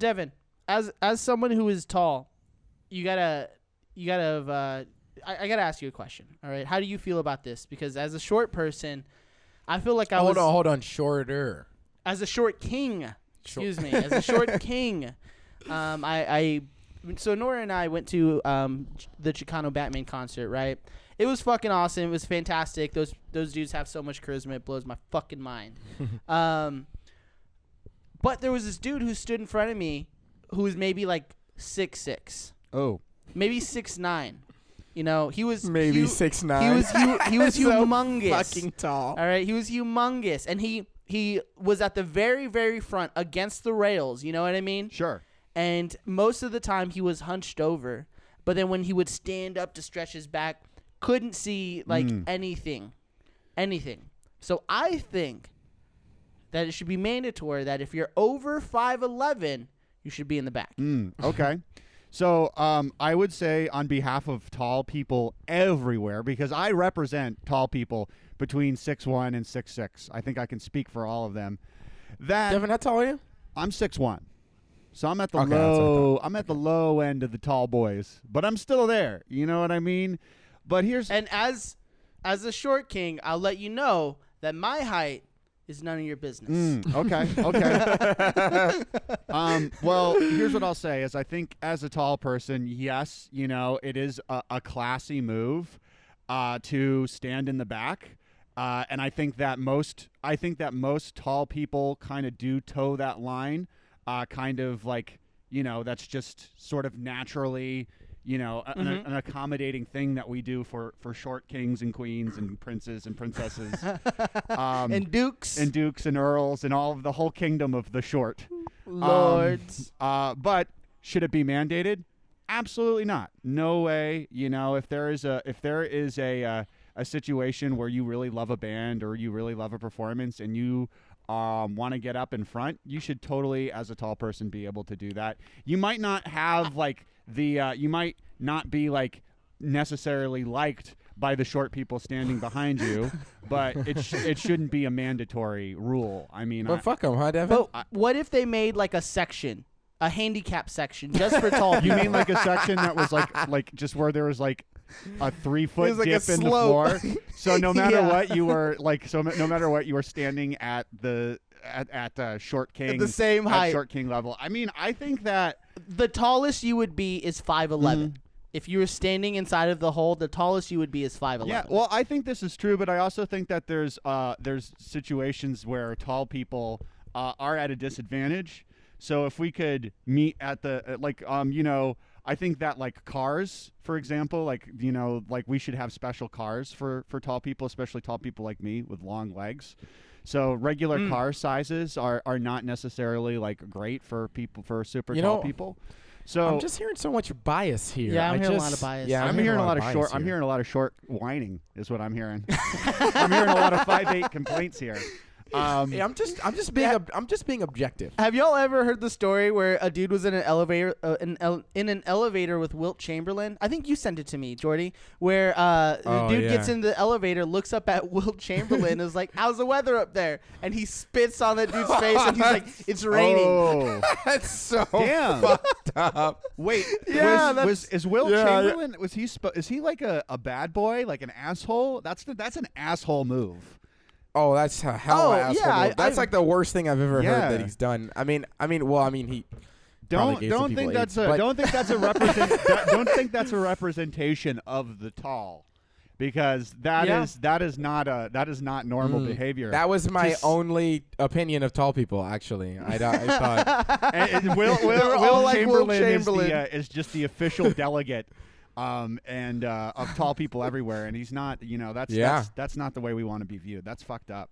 Devin, as as someone who is tall, you gotta you gotta uh, I, I gotta ask you a question. All right, how do you feel about this? Because as a short person, I feel like I hold was on, hold on. Shorter. as a short king. Short- Excuse me, as a short king. Um, I, I so Nora and I went to um the Chicano Batman concert. Right, it was fucking awesome. It was fantastic. Those those dudes have so much charisma. It blows my fucking mind. um, but there was this dude who stood in front of me, who was maybe like six six, Oh, maybe six nine. You know, he was Maybe he, six He nine. was hu- he was So humongous. Fucking tall. All right, he was humongous, and he he was at the very very front against the rails. You know what I mean? sure. And most of the time he was hunched over, but then when he would stand up to stretch his back, couldn't see like Mm. anything, anything. So I think that it should be mandatory that if you're over five eleven, you should be in the back. Mm, okay. So um, I would say on behalf of tall people everywhere, because I represent tall people between six one and six six. I think I can speak for all of them. That Devin, how tall are you? I'm six one, so I'm at the Okay, that's what I low. I'm at the low end of the tall boys, but I'm still there. You know what I mean? But here's And as as a short king, I'll let you know that my height is none of your business. Mm, okay, okay. um, well, here's what I'll say: is I think as a tall person, yes, you know, it is a, a classy move uh, to stand in the back, uh, and I think that most, I think that most tall people kind of do toe that line, uh, kind of like you know, that's just sort of naturally. You know, a- an, Mhm. an accommodating thing that we do for, for short kings and queens and princes and princesses. um, and dukes and dukes and earls and all of the whole kingdom of the short. Um, lords. uh, but should it be mandated? Absolutely not. No way. You know, if there is a if there is a uh, a situation where you really love a band or you really love a performance and you um, want to get up in front, you should totally, as a tall person, be able to do that. You might not have like the uh, you might not be like necessarily liked by the short people standing behind you, but it sh- it shouldn't be a mandatory rule. I mean, I, But fuck them, huh, Devin? But what if they made like a section, a handicap section, just for tall You mean like a section that was like like just where there was like a three foot like a dip in the slope. floor? So no matter Yeah. what you were like, so no matter what you were standing at the at, at uh, short king At the same at height? short king level. I mean, I think that the tallest you would be is five Mm-hmm. If you were standing inside of the hole, the tallest you would be is five yeah. Well, I think this is true, but I also think that there's uh there's situations where tall people uh, are at a disadvantage. So if we could meet at the uh, like um you know I think that like cars for example like you know like we should have special cars for for tall people especially tall people like me with long legs. So regular Mm. car sizes are are not necessarily like great for people for super You tall know, people. So I'm just hearing so much bias here. Yeah, I'm I hearing a lot of bias. Yeah, I'm, hearing, a lot of bias short. I'm hearing a lot of short whining. Is what I'm hearing. I'm hearing a lot of five eight complaints here. Um, Yeah, I'm just, I'm just being, Yeah. ob- I'm just being objective. Have y'all ever heard the story where a dude was in an elevator, uh, in, ele- in an elevator with Wilt Chamberlain? I think you sent it to me, Jordy. Where uh, the Oh, dude gets in the elevator, looks up at Wilt Chamberlain, and is like, "How's the weather up there?" And he spits on that dude's face, and he's like, "It's raining." Oh, That's so damn! fucked up. Wait, Yeah, was, that's- was is Wilt Yeah, yeah. Chamberlain? Was he? Sp- is he like a, a bad boy, like an asshole? That's the, that's an asshole move. Oh, that's a hell Oh, of an asshole yeah. I- That's I- like the worst thing I've ever Yeah. heard that he's done. I mean, I mean, well, I mean, he Don't don't think that's AIDS, a don't think that's a represent that- don't think that's a representation of the tall, because that is Yeah. that is not a that is not normal Mm. behavior. That was my Just- only opinion of tall people. Actually, I, don't- I thought and, and Will, Will, Will all like Will Chamberlain, Chamberlain. Is, the, uh, is just the official delegate um, and uh, of tall people everywhere, and he's not. You know, that's Yeah. that's, that's not the way we want to be viewed. That's fucked up.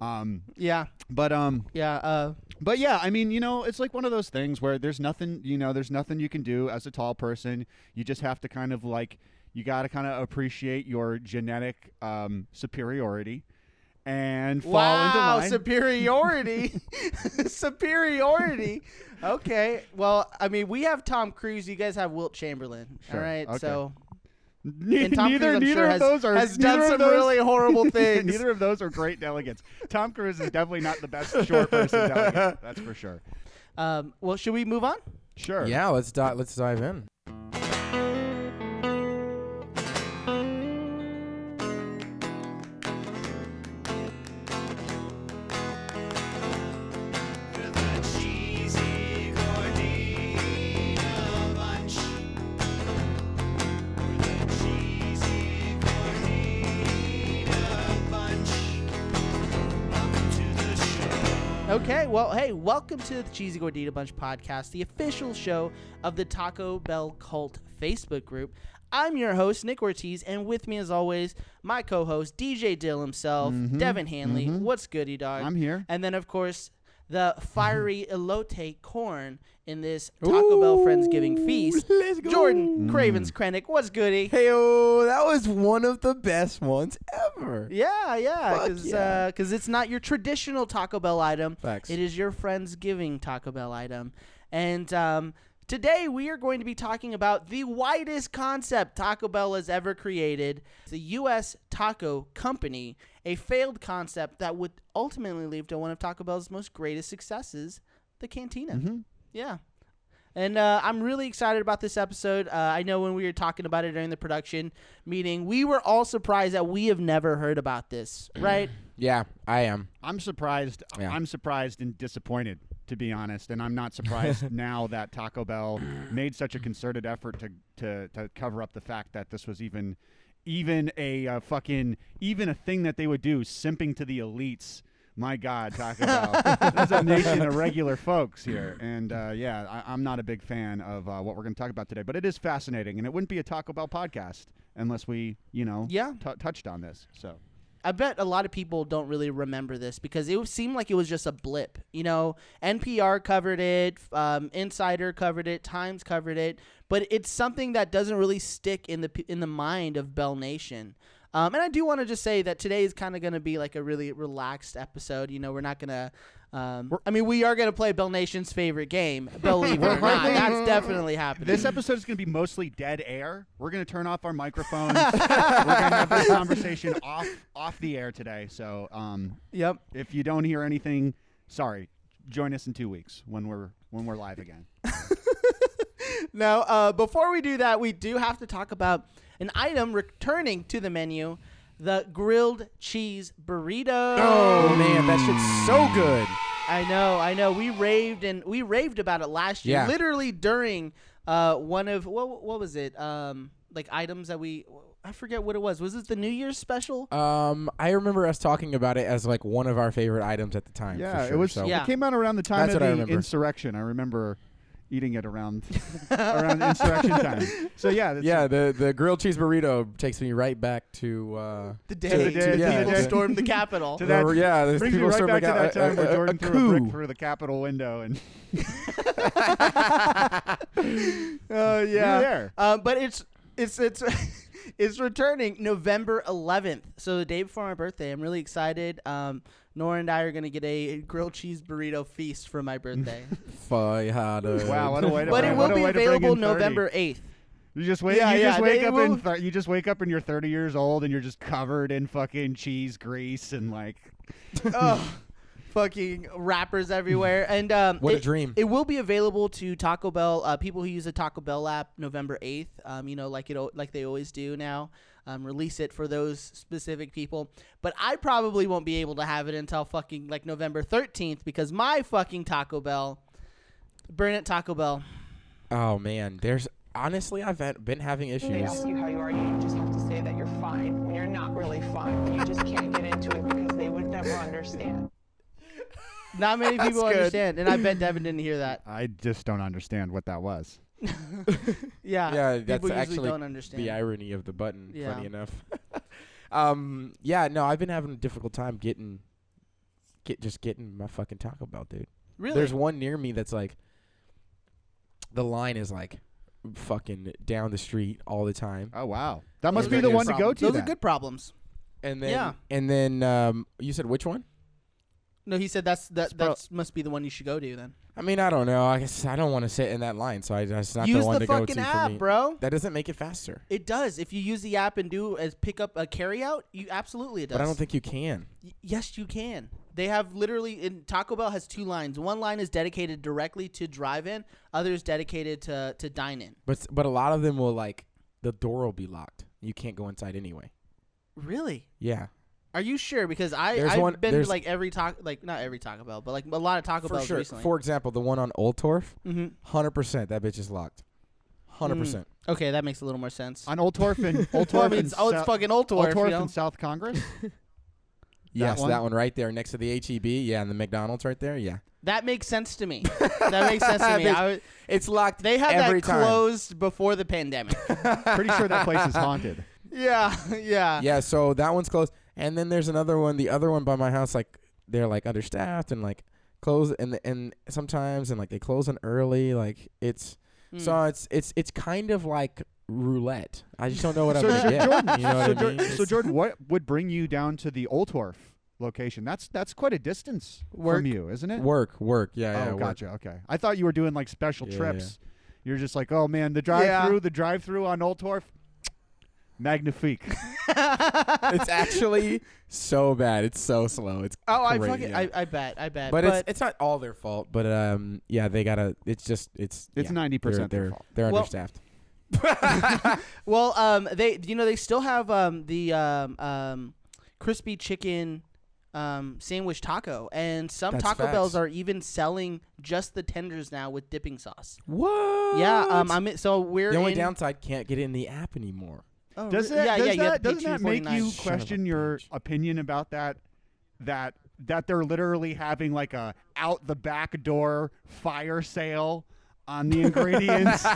Um, Yeah, but um, yeah. Uh, but yeah, I mean, you know, it's like one of those things where there's nothing, you know, there's nothing you can do as a tall person. You just have to kind of like, you got to kind of appreciate your genetic um, superiority and fall wow, into line. superiority, superiority. Okay, well, I mean, we have Tom Cruise. You guys have Wilt Chamberlain. Sure, All right, okay. so Ne- and Tom neither Cruise, neither sure, of has, those are has done some those- really horrible things. neither of those are great delegates. Tom Cruise is definitely not the best short person delegate. That's for sure. Um, well, should we move on? Sure. Yeah, let's di- let's dive in. Well, hey, welcome to the Cheesy Gordita Bunch podcast, the official show of the Taco Bell Cult Facebook group. I'm your host, Nick Ortiz, and with me, as always, my co host, DJ Dill himself, Mhm, Devin Hanley. mhm. What's goody, dog? I'm here. And then, of course, the fiery elote corn in this Taco Bell Friendsgiving feast. Let's go. Jordan Mm. Cravens Krennic, what's goody? Hey, oh, that was one of the best ones ever. Yeah, yeah, Fuck because yeah. it's not your traditional Taco Bell item. Facts. It is your Friendsgiving Taco Bell item. And um, today we are going to be talking about the widest concept Taco Bell has ever created the U.S. Taco Company, a failed concept that would ultimately lead to one of Taco Bell's most greatest successes, the Cantina. hmm Yeah. And uh, I'm really excited about this episode. Uh, I know when we were talking about it during the production meeting, we were all surprised that we have never heard about this, right? Yeah, I am. I'm surprised. Yeah. I'm surprised and disappointed, to be honest. And I'm not surprised now that Taco Bell made such a concerted effort to to to cover up the fact that this was even even a uh, fucking even a thing that they would do, simping to the elites. My God, Taco Bell. There's a nation of regular folks here, and uh, yeah, I, I'm not a big fan of uh, what we're going to talk about today. But it is fascinating, and it wouldn't be a Taco Bell podcast unless we, you know, Yeah. t- touched on this. So I bet a lot of people don't really remember this because it seemed like it was just a blip. You know, NPR covered it, um, Insider covered it, Times covered it, but it's something that doesn't really stick in the in the mind of Bell Nation. Um, and I do want to just say that today is kind of going to be like a really relaxed episode. You know, we're not going to. Um, I mean, we are going to play Bell Nation's favorite game, believe it or not. That's definitely happening. This episode is going to be mostly dead air. We're going to turn off our microphones. We're going to have this conversation off off the air today. So, um, yep. if you don't hear anything, sorry. Join us in two weeks when we're when we're live again. Now, uh, before we do that, we do have to talk about an item returning to the menu the grilled cheese burrito. Oh man, that shit's so good. I know, I know. We raved and we raved about it last year, Yeah. literally during uh, one of what what was it? Um, like items that we I forget what it was. Was it the New Year's special? Um, I remember us talking about it as like one of our favorite items at the time. for Yeah, sure, it was. So. Yeah. It came out around the time That's of what I the remember. insurrection. I remember eating it around around insurrection time. So yeah, that's Yeah, the the grilled cheese burrito takes me right back to uh, The the day, day- yeah, people to- stormed the Capitol. To that- the- yeah, there's brings me right storming back to that time a, where a- a Jordan threw a brick through the Capitol window and Oh we yeah. there. Um, but it's it's it's it's returning November 11th, so the day before my birthday. I'm really excited. Um, Nora and I are gonna get a grilled cheese burrito feast for my birthday, Fajada. Wow, what a way to but it will be way to bring available November 8th. You just wait. Yeah, you yeah, just wake up will- in. Th- you just wake up and you're 30 years old and you're just covered in fucking cheese grease and like. oh, fucking wrappers everywhere, and um, What a dream. It will be available to Taco Bell uh, people who use the Taco Bell app November 8th. Um, you know, like it o- like they always do now. Um, release it for those specific people. But I probably won't be able to have it until fucking like November 13th because my fucking Taco Bell, burn it Taco Bell. Oh man, there's honestly I've been having issues. They issues. ask you how you are, you just have to say that you're fine when you're not really fine. You just can't get into it because they would never understand. Not many people good. understand, and I bet Devin didn't hear that. I just don't understand what that was. Yeah, Yeah, people that's usually actually don't understand. the irony of the button. Yeah. Funny enough. um, yeah, no, I've been having a difficult time getting, get just getting my fucking Taco Bell, dude. really? There's one near me that's like, the line is like, fucking down the street all the time, Oh wow, that must Those be the good one to go to. Those then. are good problems. and then Yeah. and then um, you said which one? No, he said that's that Spro- that's must be the one you should go to then. I mean, I don't know. I guess I don't want to sit in that line, so I that's not Use the one the to go fucking to for app, me. bro. That doesn't make it faster. It does. If you use the app and do as pick up a carry out, you absolutely it does. But I don't think you can. Y- yes, you can. They have literally in Taco Bell has two lines. One line is dedicated directly to drive-in, others dedicated to to dine-in. But s- but a lot of them will like the door will be locked. You can't go inside anyway. Really? Yeah, Are you sure? Because I There's I've one- been to there's- like every talk like not every Taco Bell, but like a lot of Taco for Bells sure. recently. For example, the one on Oltorf, hmm hundred percent that bitch is locked. Hundred percent. Okay, that makes a little more sense. On Oltorf and Old Well, I Torf mean, and it's, oh, it's Sou- fucking Old Oltorf, Torf you know? and South Congress. Yes, one? that one right there next to the HEB. Yeah, and the McDonald's right there. Yeah, That makes sense to me. that makes sense to me. I would- it's locked. they had every that time. closed before the pandemic. Pretty sure that place is haunted. yeah, yeah. Yeah, so that one's closed. And then there's another one. The other one by my house, like they're like understaffed and like close and and sometimes and like they close in early. Like it's Mm. so it's it's it's kind of like roulette. I just don't know what I'm So, gonna Jo- get. Jordan, you know what so, I mean? so Jordan, what would bring you down to the Oltorf location? That's that's quite a distance Work. from you, isn't it? work, work. Yeah, yeah. oh, work. gotcha. Okay, I thought you were doing like special Yeah, trips. You're just like, oh man, the drive-through, Yeah. the drive-through on Oltorf, magnifique. It's actually so bad. It's so slow. It's oh, I great, fucking. I, I bet, I bet. but, it's it's not all their fault. But um, yeah, they gotta. It's just it's It's yeah, ninety they're percent their they're, fault. they're Well- understaffed. well, um, they, you know, they still have um the um um crispy chicken um sandwich taco, and some That's Taco Bells are even selling just the tenders now with dipping sauce. What? Yeah, um, I'm in- so we're the only in, downside can't get it in the app anymore. Oh, Does that, yeah, does yeah, you have that, to pay doesn't that make $2.49. you Son of a question your bitch. opinion about that? That that they're literally having like a out the back door fire sale on the ingredients.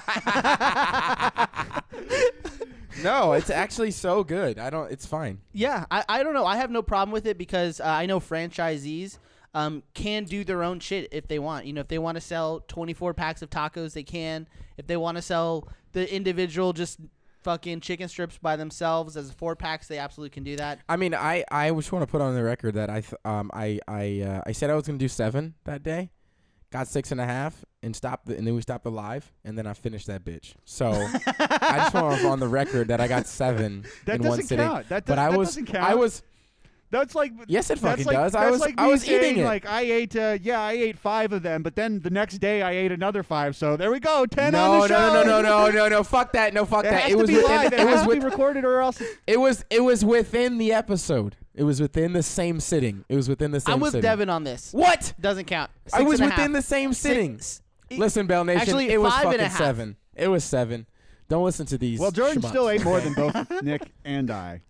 No, it's actually so good. I don't. It's fine. Yeah, I, I don't know. I have no problem with it because uh, I know franchisees um, can do their own shit if they want. You know, if they want to sell 24 packs of tacos, they can. If they want to sell the individual just fucking chicken strips by themselves as four packs, they absolutely can do that. I mean, I I just want to put on the record that I th- um I I uh, I said I was gonna do seven that day, got six and a half, and stopped the, and then we stopped the live, and then I finished that bitch. So I just want to put on the record that I got seven that in one doesn't sitting. count. That, But does, I that was doesn't count. I was That's like Yes, it that's fucking like, does. I was- like I me was eating it. Like I ate, uh, yeah, I ate five of them, but then the next day I ate another five. So there we go, ten no, on the show. no, no, no, no, no, no. Fuck that. No, fuck It that. has It to was be within. live. It, It has was to be with. recorded, or else. It was. It was within the episode. It was within the same sitting. It was within the same. I'm with sitting. Devin on this. What? Doesn't count. I was and within half. the same sitting. Six- Listen, Bell Nation. Actually, it was five and a fucking half. seven. It was seven. Don't listen to these. Well, Jordan schmucks, still ate more than both Nick and I.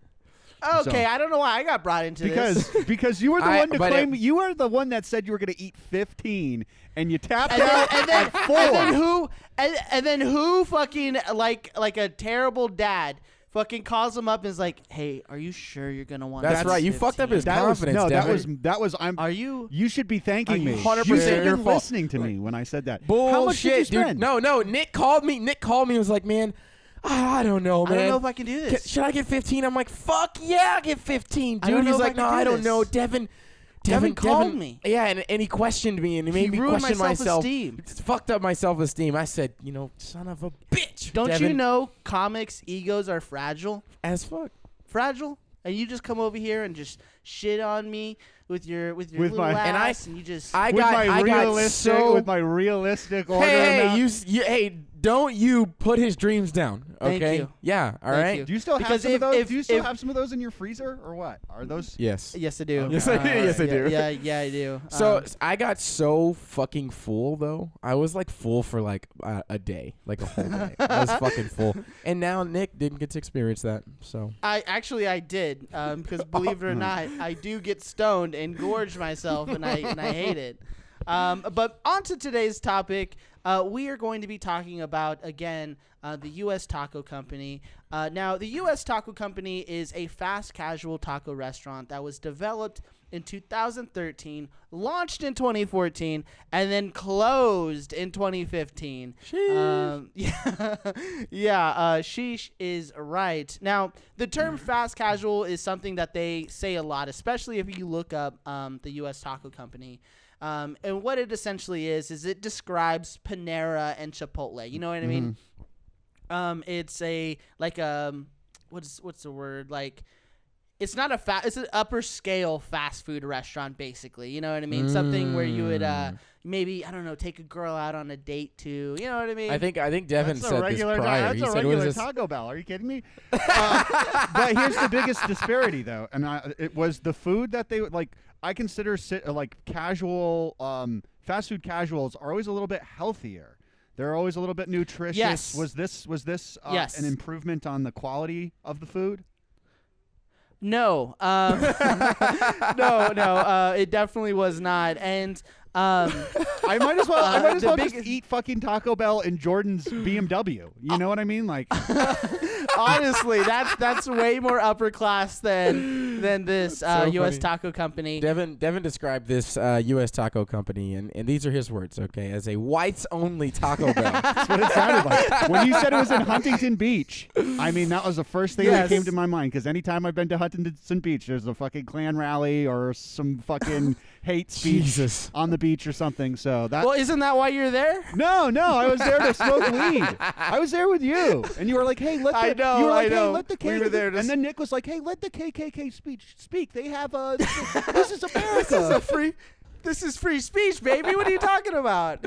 Okay, So- I don't know why I got brought into Because this. because you were the I- one to but it- claim you were the one that said you were going to eat 15 and you tapped And then, out and then, at 4. and then who and, and then who fucking like like a terrible dad fucking calls him up and is like, "Hey, are you sure you're gonna want?" That's this right. You fucked up his 15?" that was confidence, no, that was that was I'm Are you? You should be thanking me. 100% You should have your been fault. listening to me when I said that. Bullshit, How much did you dude. No, no. Nick called me. Nick called me and was like, "Man, Oh, I don't know, man. I don't know if I can do Ca- this. Should I get 15? I'm like, fuck yeah, I get 15, dude. I don't know He's if I like, can no, do I don't this." know. Devin, Devin Devin, called Devin- me. Yeah, and, and he questioned me and he made He me ruined question my myself. self-esteem. It's fucked up my self esteem. I said, you know, son of a bitch. Don't you know comics egos are fragile? As fuck. Fragile? And you just come over here and just shit on me with your with your With little my- ass, and I- and you just I with got, my I got so. with my realistic order hey, amount. you, you, hey, don't you put his dreams down, Thank okay? you. Yeah, all Thank right. you. Do you still have Because some if- of those? if- Do you still if- have some of those in your freezer or what? Are those Yes. Yes, I do. Yes, I do. Yes, I yeah, do. Yeah, yeah, I do. So Um, s- I got so fucking full though. I was like full for like uh, a day, like a whole day. I was fucking full, and now Nick didn't get to experience that. So I actually I did um, because believe it or not, I do get stoned and gorge myself, and I and I hate it. Um, but on to today's topic. Uh, we are going to be talking about again uh, the U.S. Taco Company. Uh, now, the U.S. Taco Company is a fast casual taco restaurant that was developed in 2013, launched in 2014, and then closed in 2015. Um, yeah, yeah. Uh, sheesh is right. Now, the term fast casual is something that they say a lot, especially if you look up um, the U.S. Taco Company. Um, and what it essentially is is it describes Panera and Chipotle. You know what I mean? Um, it's a like um, what's what's the word like? it's not a fa- it's an upper scale fast food restaurant basically. You know what I mean? Something where you would uh Mm. maybe I don't know take a girl out on a date to. You know what I mean? I think I think Devin That's a said regular, this ta- prior. that's he a said, "What regular? Taco Bell. Are you kidding me? Uh, but here's the biggest disparity, though, and I, it was the food that they like. I consider sit, uh, like casual, um, fast food casuals are always a little bit healthier. They're always a little bit nutritious. Yes. Was this was this uh, Yes. an improvement on the quality of the food? No, um, no, no. Uh, it definitely was not. And um, I might as well. I Uh, might as well big- just eat fucking Taco Bell in Jordan's BMW. You know what I mean? Like, honestly, that's that's way more upper class than than this uh, so U.S. funny. taco company. Devin Devin described this uh, U.S. taco company, and, and these are his words, okay, as a whites only Taco Bell. That's what it sounded like. When you said it was in Huntington Beach, I mean, that was the first thing that came to my mind. Because anytime I've been to Huntington Beach, there's a fucking Klan rally or some fucking hate speech Jesus. on the beach or something. So that. well, isn't that why you're there? no, no, I was there to smoke weed. I was there with you, and you were like, "Hey, let the I know, you were I like, hey, know. let the We were there to and then Nick was like, "Hey, let the KKK speech speak. They have a this is, this is America." This is a free. This is free speech, baby. What are you talking about?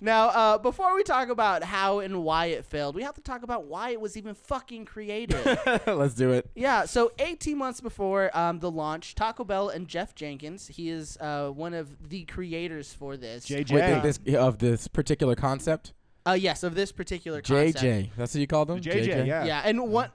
Now, uh, before we talk about how and why it failed, we have to talk about why it was even fucking created. Let's do it. Yeah, so 18 months before um, the launch, Taco Bell and Jeff Jenkins, he is uh, one of the creators for this. JJ. Wait, Yeah. this, of this particular concept, Uh, yes, of this particular concept. JJ. That's what you called him. JJ, yeah. Yeah, and one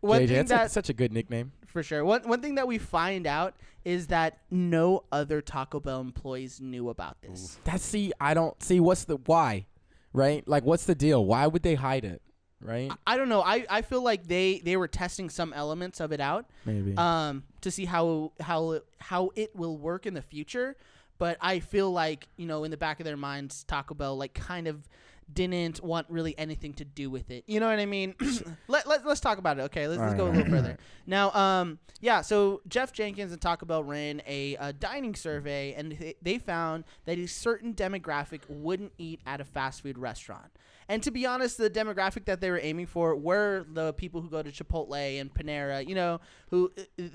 one JJ. thing That's a- that such a good nickname. For sure. One one thing that we find out is that no other Taco Bell employees knew about this. That's see. I don't see what's the why, right? Like, what's the deal? Why would they hide it, right? I don't know. I, I feel like they, they were testing some elements of it out Maybe. um, to see how how it- how it will work in the future. But I feel like you know in the back of their minds, Taco Bell like kind of didn't want really anything to do with it. You know what I mean? let, let let's talk about it. Okay, let's, let's go a Alright, little further. Now, um, yeah. So Jeff Jenkins and Taco Bell ran a, uh dining survey, and they, they found that a certain demographic wouldn't eat at a fast food restaurant. And to be honest, the demographic that they were aiming for were the people who go to Chipotle and Panera, you know, who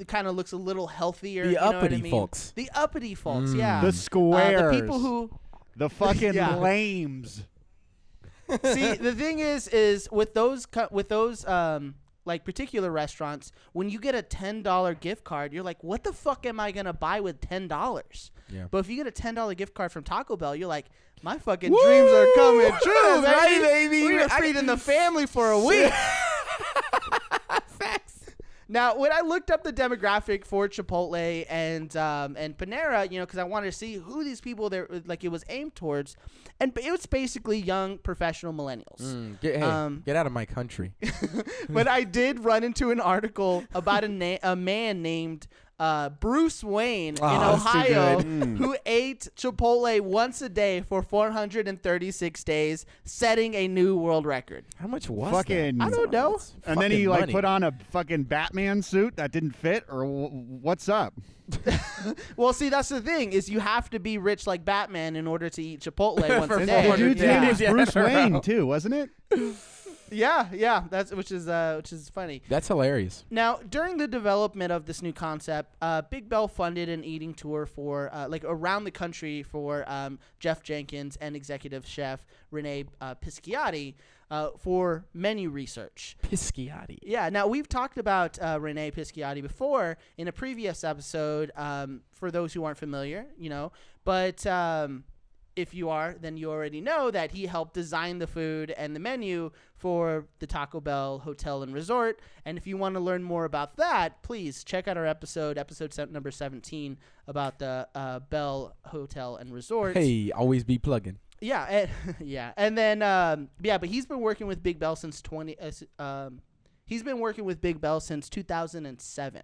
kind of looks a little healthier. The you know what I uppity mean? folks. The uppity folks, Mm. yeah. The Uh, squares. the people who the fucking Yeah. lames. See the thing is is with those cu- with those um like particular restaurants when you get a $10 gift card you're like what the fuck am i gonna buy with $10 Yeah. but if you get a $10 gift card from taco bell you're like my fucking dreams are coming true right, baby. baby. we were feeding the family for a week Now, when I looked up the demographic for Chipotle and um, and Panera, you know, because I wanted to see who these people there like it was aimed towards, and it was basically young professional millennials. Mm, get, hey, um, get out of my country. but I did run into an article about a na- a man named uh, Bruce Wayne Oh, in Ohio. Mm. who ate Chipotle once a day for 436 days, setting a new world record. How much was Fucking- that? I don't know. That's And then he fucking like money. put on a fucking Batman suit that didn't fit, or w- what's up? Well, see, that's the thing is you have to be rich like Batman in order to eat Chipotle once a day. the 400 dude's yeah. name is Yeah, Bruce Wayne too, wasn't it? Yeah, yeah, that's which is uh, which is funny. That's hilarious. Now, during the development of this new concept, uh, Big Bell funded an eating tour for uh, like around the country for um, Jeff Jenkins and executive chef Renee uh, Pisciotta uh, for menu research. Pisciati. Yeah, now we've talked about uh, Renee Pisciotta before in a previous episode. Um, for those who aren't familiar, you know, but um, if you are, then you already know that he helped design the food and the menu for the Taco Bell Hotel and Resort. And if you want to learn more about that, please check out our episode, episode number seventeen, about the uh, Bell Hotel and Resort. Hey, always be plugging. Yeah, and, yeah, and then um, yeah, but he's been working with Big Bell since twenty. Uh, um, he's been working with Big Bell since two thousand and seven.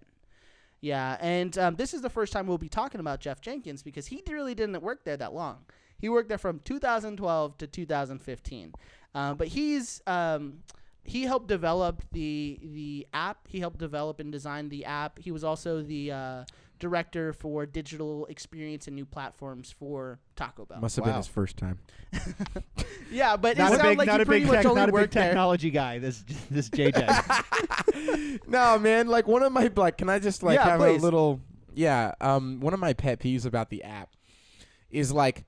Yeah, and um, this is the first time we'll be talking about Jeff Jenkins because he really didn't work there that long. He worked there from 2012 to 2015, uh, but he's um, he helped develop the the app. He helped develop and design the app. He was also the uh, director for digital experience and new platforms for Taco Bell. Must have been his first time. yeah, but Not it a sounds like not he a pretty big, much tech, only not a big worked there. technology guy. This this JJ. no, man. Like one of my like, can I just like Yeah, have please. a little? Yeah. Um. One of my pet peeves about the app is like,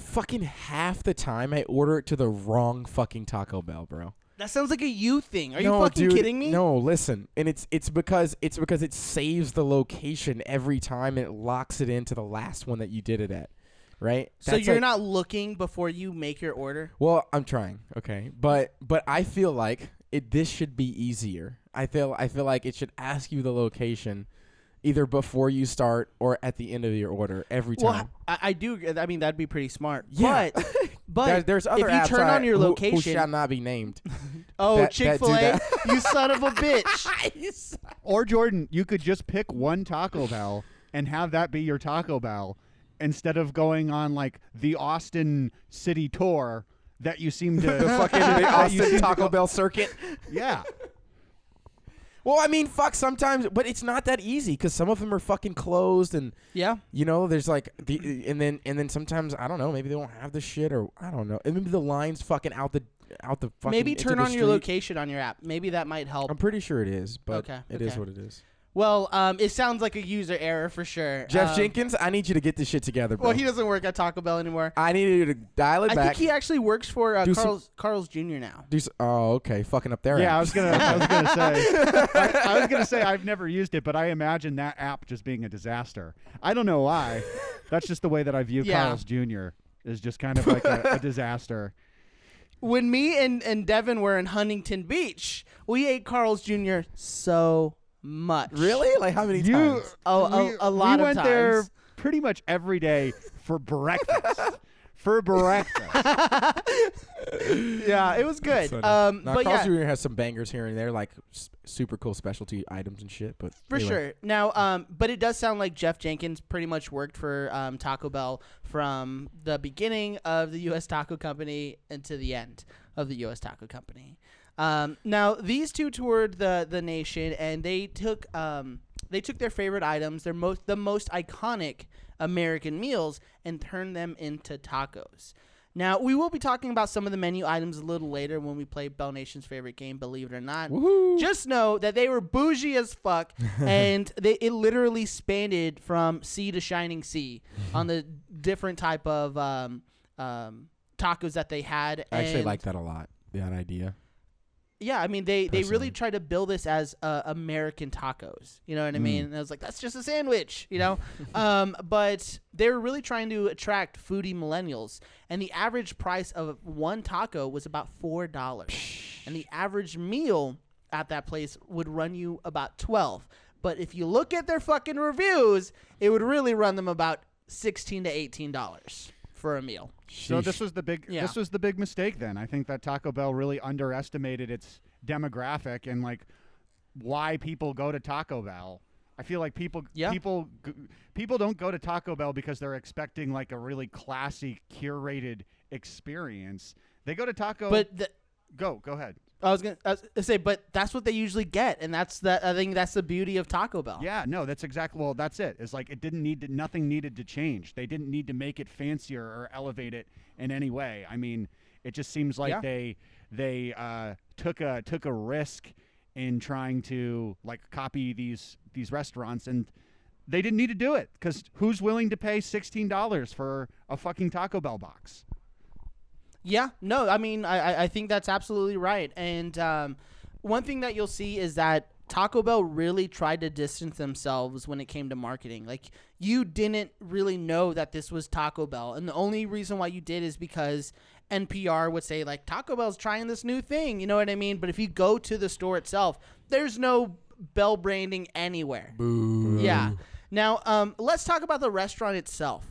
fucking half the time I order it to the wrong fucking Taco Bell, bro. That sounds like a you thing. Are you fucking dude, kidding me? No, listen, and it's it's because it's because it saves the location every time and it locks it into the last one that you did it at, right? So That's you're like- not looking before you make your order. Well, I'm trying, okay, but but I feel like it. This should be easier. I feel I feel like it should ask you the location, either before you start or at the end of your order every Well, time. I, I do. I mean, that'd be pretty smart. Yeah. But but There- there's other if you apps turn on your who- who, location, shall not be named. oh that- that Chick do Fil A, you son of a bitch. or Jordan, you could just pick one Taco Bell and have that be your Taco Bell instead of going on like the Austin city tour that you seem to the fucking the Austin Taco Bell circuit. Yeah. Well, I mean, fuck. Sometimes, but it's not that easy because some of them are fucking closed, and yeah. you know, there's like the, and then and then sometimes I don't know, maybe they don't have the shit, or I don't know, and maybe the lines fucking out the out the fucking. Maybe turn on your location on your app. Maybe that might help. I'm pretty sure it is, but Okay, it is okay. what it is. Well, um, it sounds like a user error for sure. Jeff Um, Jenkins, I need you to get this shit together, bro. Well, he doesn't work at Taco Bell anymore. I need you to dial it back. I back. think he actually works for uh, Do some- Carl's Carl's Jr. now. do s- oh, okay, fucking up there. Yeah, I was gonna. I was gonna say. I, I was gonna say I've never used it, but I imagine that app just being a disaster. I don't know why. That's just the way that I view Yeah. Carl's Jr. is just kind of like a, a disaster. When me and, and Devin were in Huntington Beach, we ate Carl's Jr. so much. really? Like how many You, times? Oh, a- we, a lot we of went there pretty much every day for breakfast. for breakfast. Yeah, it was good. Um, Now, but Carl's yeah, Jr. has some bangers here and there, like s- super cool specialty items and shit. But For anyway. sure. Now, um, but it does sound like Jeff Jenkins pretty much worked for um, Taco Bell from the beginning of the U.S. Taco Company into the end of the U.S. Taco Company. Um, now, these two toured the the nation, and they took um, they took their favorite items, their most the most iconic American meals, and turned them into tacos. Now, we will be talking about some of the menu items a little later when we play Bell Nation's favorite game, believe it or not. Just know that they were bougie as fuck, and they it literally spanned from sea to shining sea on the different type of um, um, tacos that they had. I actually and- like that a lot. That idea. Yeah, I mean they they really Personally. try to build this as uh, American tacos. You know what I Mm. mean? And I was like, that's just a sandwich, you know. um, but they were really trying to attract foodie millennials, and the average price of one taco was about four dollars, and the average meal at that place would run you about twelve. But if you look at their fucking reviews, it would really run them about sixteen to eighteen dollars for a meal. So this was the big Yeah. this was the big mistake then. I think that Taco Bell really underestimated its demographic and like why people go to Taco Bell. I feel like people Yeah. people g- people don't go to Taco Bell because they're expecting like a really classy curated experience. They go to Taco But the, go go ahead. I was gonna, I was gonna say, but that's what they usually get, and that's that. I think that's the beauty of Taco Bell. Yeah, no, that's exactly well. That's it. It's like it didn't need to. Nothing needed to change. They didn't need to make it fancier or elevate it in any way. I mean, it just seems like Yeah. they they uh, took a took a risk in trying to like copy these these restaurants, and they didn't need to do it because who's willing to pay sixteen dollars for a fucking Taco Bell box? Yeah, no, I mean, I, I- think that's absolutely right. And um, one thing that you'll see is that Taco Bell really tried to distance themselves when it came to marketing. Like, you didn't really know that this was Taco Bell. And the only reason why you did is because NPR would say, like, Taco Bell's trying this new thing. You know what I mean? But if you go to the store itself, there's no Bell branding anywhere. Yeah. Now, um, let's talk about the restaurant itself.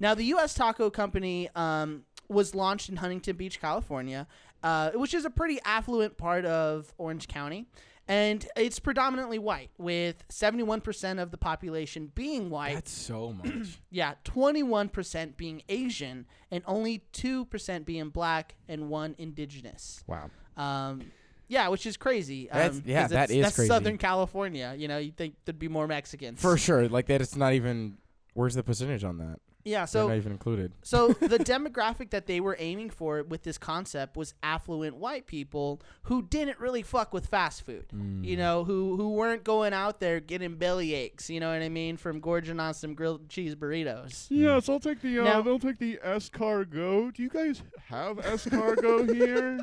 Now, the U.S. Taco Company um, was launched in Huntington Beach, California, uh, which is a pretty affluent part of Orange County. And it's predominantly white, with 71% of the population being white. That's so much. yeah, 21% being Asian, and only 2% being black, and one indigenous. Wow. Um, Yeah, which is crazy. That's- um, yeah, that is that's crazy. Southern California. You know, you think there'd be more Mexicans For sure. Like that. It's not even. Where's the percentage on that? Yeah, So so not even included. So the demographic that they were aiming for with this concept was affluent white people who didn't really fuck with fast food. Mm. You know, who who weren't going out there getting belly aches, you know what I mean, from gorging on some grilled cheese burritos. Yes, I'll take the. Uh, Now- they'll take the escargot. Do you guys have escargot here?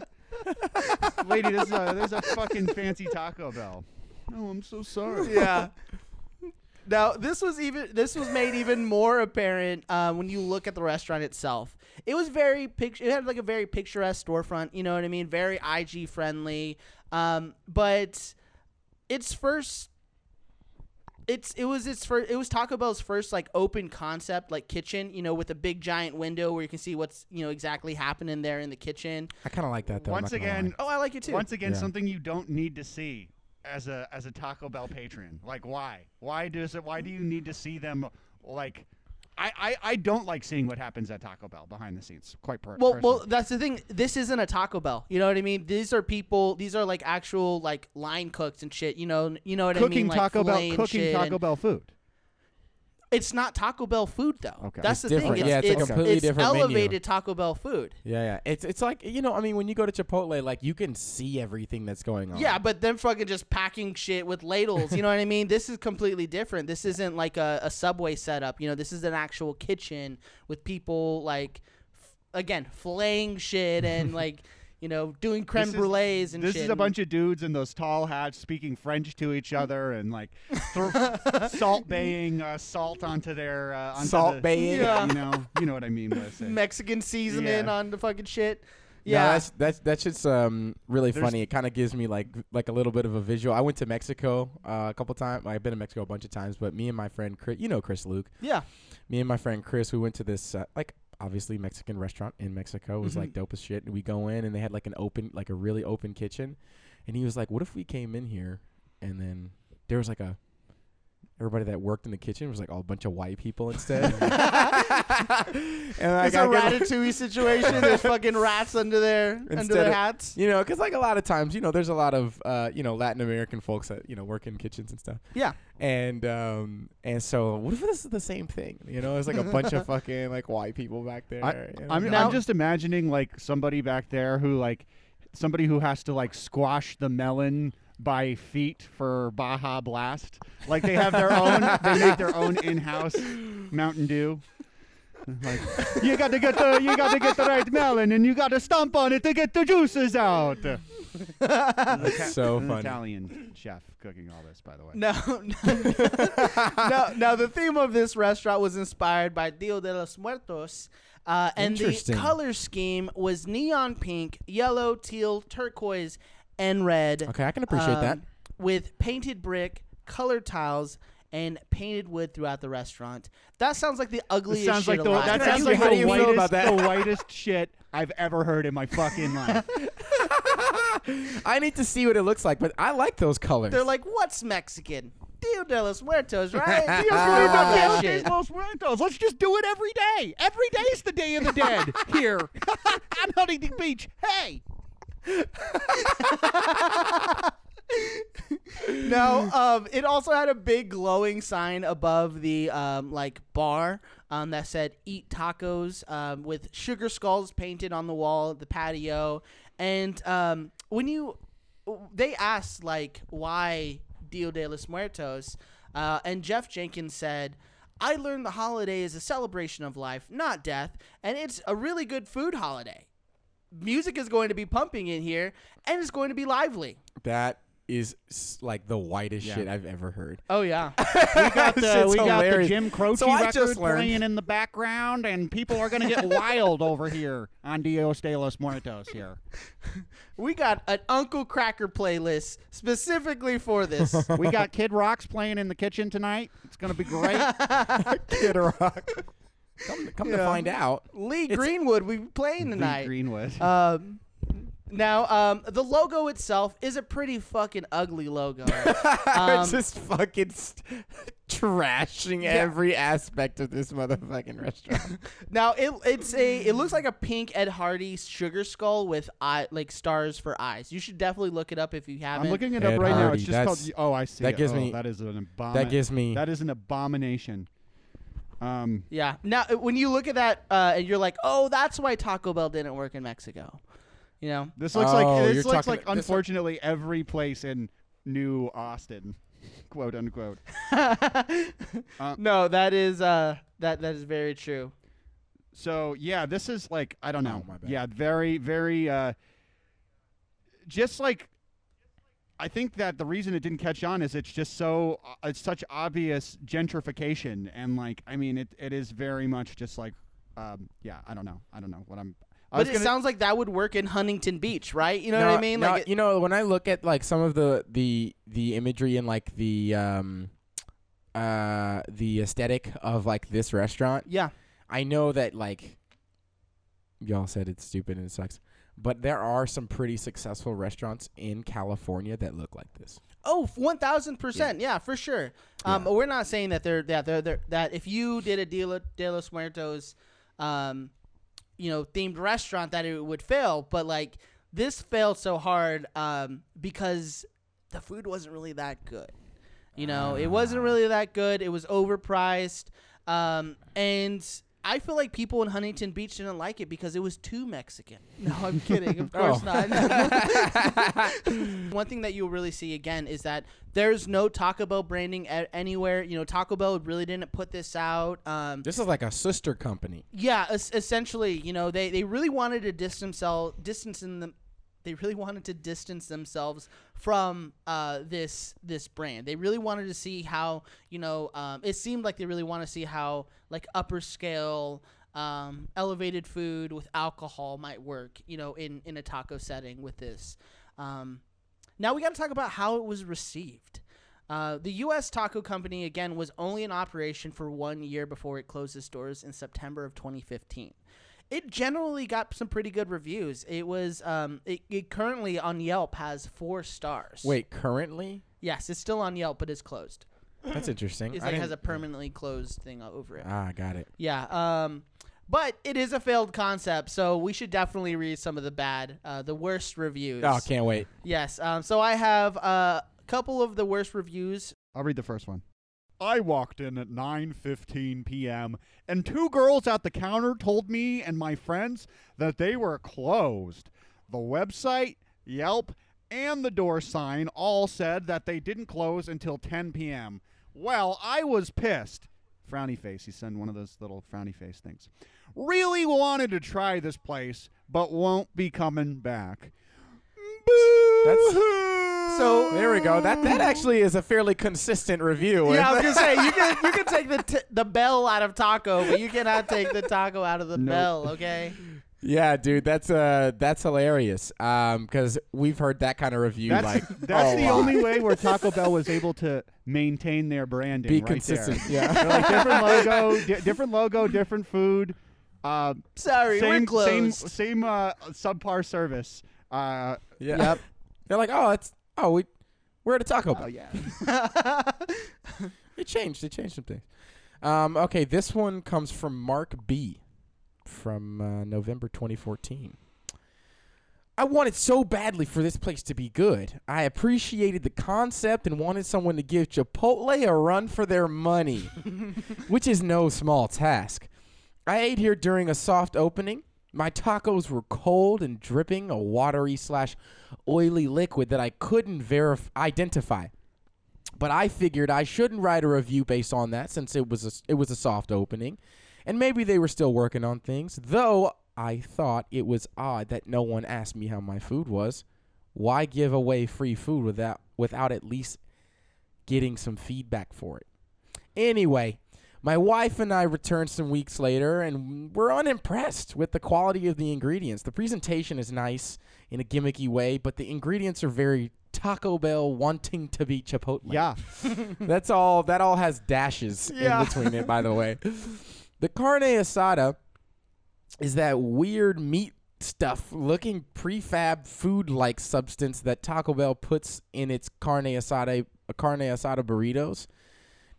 Lady, there's a there's a fucking fancy Taco Bell. Oh, I'm so sorry. Yeah. Now this was even this was made even more apparent um, when you look at the restaurant itself. It was very picture. It had like a very picturesque storefront. You know what I mean? Very IG friendly. Um, but its first, it's it was its first. It was Taco Bell's first like open concept like kitchen. You know, with a big giant window where you can see what's you know exactly happening there in the kitchen. I kind of like that though. Once again, lie. Oh, I like it too. once again, Yeah. something you don't need to see as a as a Taco Bell patron. Like, why? Why does it? Why do you need to see them? Like, I I, I don't like seeing what happens at Taco Bell behind the scenes. Quite per- Well, well, that's the thing. This isn't a Taco Bell. You know what I mean? These are people. These are like actual like line cooks and shit. You know, you know what I cooking mean? Like Taco Bell, cooking Taco and- Bell food. It's not Taco Bell food though. Okay. That's It's the different. thing. Yeah, it's a it's, completely it's different menu. elevated Taco Bell food. Yeah, yeah. It's it's like you know. I mean, when you go to Chipotle, like you can see everything that's going on. Yeah, but them fucking just packing shit with ladles. You know what I mean? This is completely different. This isn't like a, a subway setup. You know, this is an actual kitchen with people like, f- again, flaying shit and like, you know, doing creme This is- brulees and This shit. is a bunch of dudes in those tall hats speaking French to each other and like thro- salt baying uh, salt onto their uh, onto Salt the, baying? Yeah. You know, you know what I mean. When I. Mexican seasoning Yeah. on the fucking shit. No, Yeah. that's that's that's just um really There's- funny. It kind of gives me like like a little bit of a visual. I went to Mexico uh, a couple times. I've been to Mexico a bunch of times, but me and my friend Chris, you know Chris Luke, yeah. me and my friend Chris, we went to this uh, like obviously Mexican restaurant in Mexico. Was like Mhm. dope as shit. And we go in and they had like an open, like a really open kitchen, and he was like, "What if we came in here and then there was like a." Everybody that worked in the kitchen was like all a bunch of white people instead. and like, It's a I get, like- ratatouille situation. There's fucking rats under their under Instead their of- hats. You know, because like a lot of times, you know, there's a lot of uh, you know Latin American folks that you know work in kitchens and stuff. Yeah. And um and so what if this is the same thing? You know, it's like a bunch of fucking like white people back there. I, you know? I'm, Now- I'm just imagining like somebody back there who like somebody who has to like squash the melon by feet for Baja Blast. Like they have their own, they make their own in-house Mountain Dew. Like you got to get the you got to get the right melon and you got to stomp on it to get the juices out. That's so An funny. Italian chef cooking all this, by the way. No, no. Now the theme of this restaurant was inspired by Dia de los Muertos, uh, and the color scheme was neon pink, yellow, teal, turquoise, and red. Okay, I can appreciate that. um, With painted brick, colored tiles, and painted wood throughout the restaurant. That sounds like the That ugliest sounds shit like the alive. that How sounds do like you- the feel whitest, about that? the whitest shit I've ever heard in my fucking life. I need to see what it looks like, but I like those colors. They're like, what's Mexican? Dia de los Muertos, right? Dios Dios de de los that Dia de shit. los Muertos. Let's just do it every day. Every day is the Day of the Dead here on Huntington Beach. Hey, no, um, it also had a big glowing sign above the um, like bar um, that said "Eat tacos" um, with sugar skulls painted on the wall, the patio, and um, when you they asked like why Dia de los Muertos, uh, and Jeff Jenkins said. I learned the holiday is a celebration of life, not death, and it's a really good food holiday. Music is going to be pumping in here, and it's going to be lively. that is like the whitest Yeah. shit I've ever heard. Oh yeah. we got the we got the. Jim Croce So record playing in the background, and people are gonna get wild over here on Dios de los Muertos here. We got an Uncle Kracker playlist specifically for this. We got Kid Rocks playing in the kitchen tonight. It's gonna be great. Kid Rock. Come, come to find out, Lee It's- Greenwood, we playing tonight. Lee tonight. Greenwood. Um, Now, um, the logo itself is a pretty fucking ugly logo. Um, just fucking st- trashing every aspect of this motherfucking restaurant. now it it's a it looks like a pink Ed Hardy sugar skull with eye like stars for eyes. You should definitely look it up if you haven't. I'm looking it Ed up right now. It's just called. Oh, I see. that it. gives Oh, me- That is an abomin. that gives me. That is an abomination. Um, Yeah. Now, uh, when you look at that uh, and you're like, oh, that's why Taco Bell didn't work in Mexico. You know. this looks Oh, like this you're looks talking- like this one- unfortunately every place in New Austin, quote unquote. no, that is uh that that is very true. So yeah, this is like I don't know. Oh, my bad. Yeah, very very uh just like I think that the reason it didn't catch on is it's just so uh, it's such obvious gentrification and like I mean it it is very much just like um yeah, I don't know. I don't know what I'm I But it gonna- sounds like that would work in Huntington Beach, right? You know No, what I mean? no, Like, it- you know, when I look at like some of the the the imagery and like the um uh the aesthetic of like this restaurant, yeah. I know that like y'all said it's stupid and it sucks, but there are some pretty successful restaurants in California that look like this. Oh, one thousand percent. Yeah, for sure. Um, Yeah. we're not saying that they're that they're, they're that if you did a De, La, De Los Muertos, um, you know, themed restaurant, that it would fail. But like this failed so hard um, because the food wasn't really that good. You know, it wasn't really that good. It was overpriced, um, and I feel like people in Huntington Beach didn't like it because it was too Mexican. No, I'm kidding. Of course Oh. not. One thing that you'll really see again is that there's no Taco Bell branding a- anywhere. You know, Taco Bell really didn't put this out. Um, This is like a sister company. yeah, es- essentially, you know, they, they really wanted to distance themselves, distance in them. They really wanted to distance themselves from uh, this this brand. They really wanted to see how you know. Um, it seemed like they really want to see how like upper scale, um, elevated food with alcohol might work. You know, in in a taco setting with this. Um, now we got to talk about how it was received. Uh, the U.S. Taco Company again was only in operation for one year before it closed its doors in September of 2015. It generally got some pretty good reviews. It was um, it, it currently on Yelp has four stars. Wait, currently? yes, it's still on Yelp, but it's closed. That's interesting. It's I like has a didn't- permanently closed thing over it. Ah, got it. Yeah. Um, but it is a failed concept, so we should definitely read some of the bad, uh, the worst reviews. Oh, can't wait. Yes. Um, so I have a couple of the worst reviews. I'll read the first one. I walked in at 9:15 p.m. and two girls at the counter told me and my friends that they were closed. The website, Yelp, and the door sign all said that they didn't close until 10 p.m. Well, I was pissed. Frowny face. He sent one of those little frowny face things. Really wanted to try this place, but won't be coming back. Boo-hoo! So- There we go. That that actually is a fairly consistent review. Yeah, I was gonna say you can you can take the t- the bell out of taco, but you cannot take the taco out of the Nope. bell. Okay. Yeah, dude, that's uh that's hilarious. Um, because we've heard that kind of review That's, like that's a the lot. only way where Taco Bell was able to maintain their branding. be right consistent. There. Yeah. They're like different logo, di- different logo, different food. Uh, Sorry, same, we're same, same uh, subpar service. Uh, yeah. Yep. They're like, oh, it's oh we we're at a Taco Bell. oh yeah. It changed. It changed some things. Um, okay, this one comes from Mark B. from uh, November 2014. I wanted so badly for this place to be good. I appreciated the concept and wanted someone to give Chipotle a run for their money, which is no small task. I ate here during a soft opening. My tacos were cold and dripping a watery slash oily liquid that I couldn't verif- identify but I figured I shouldn't write a review based on that since it was a, it was a soft opening, and maybe they were still working on things. Though I thought it was odd that no one asked me how my food was. Why give away free food without without at least getting some feedback for it? Anyway, my wife and I returned some weeks later, and we're unimpressed with the quality of the ingredients. The presentation is nice in a gimmicky way, but the ingredients are very Taco Bell wanting to be Chipotle. Yeah. That's all. That all has dashes Yeah. in between it, by the way. The carne asada is that weird meat stuff looking prefab food like substance that Taco Bell puts in its carne asada carne asada burritos.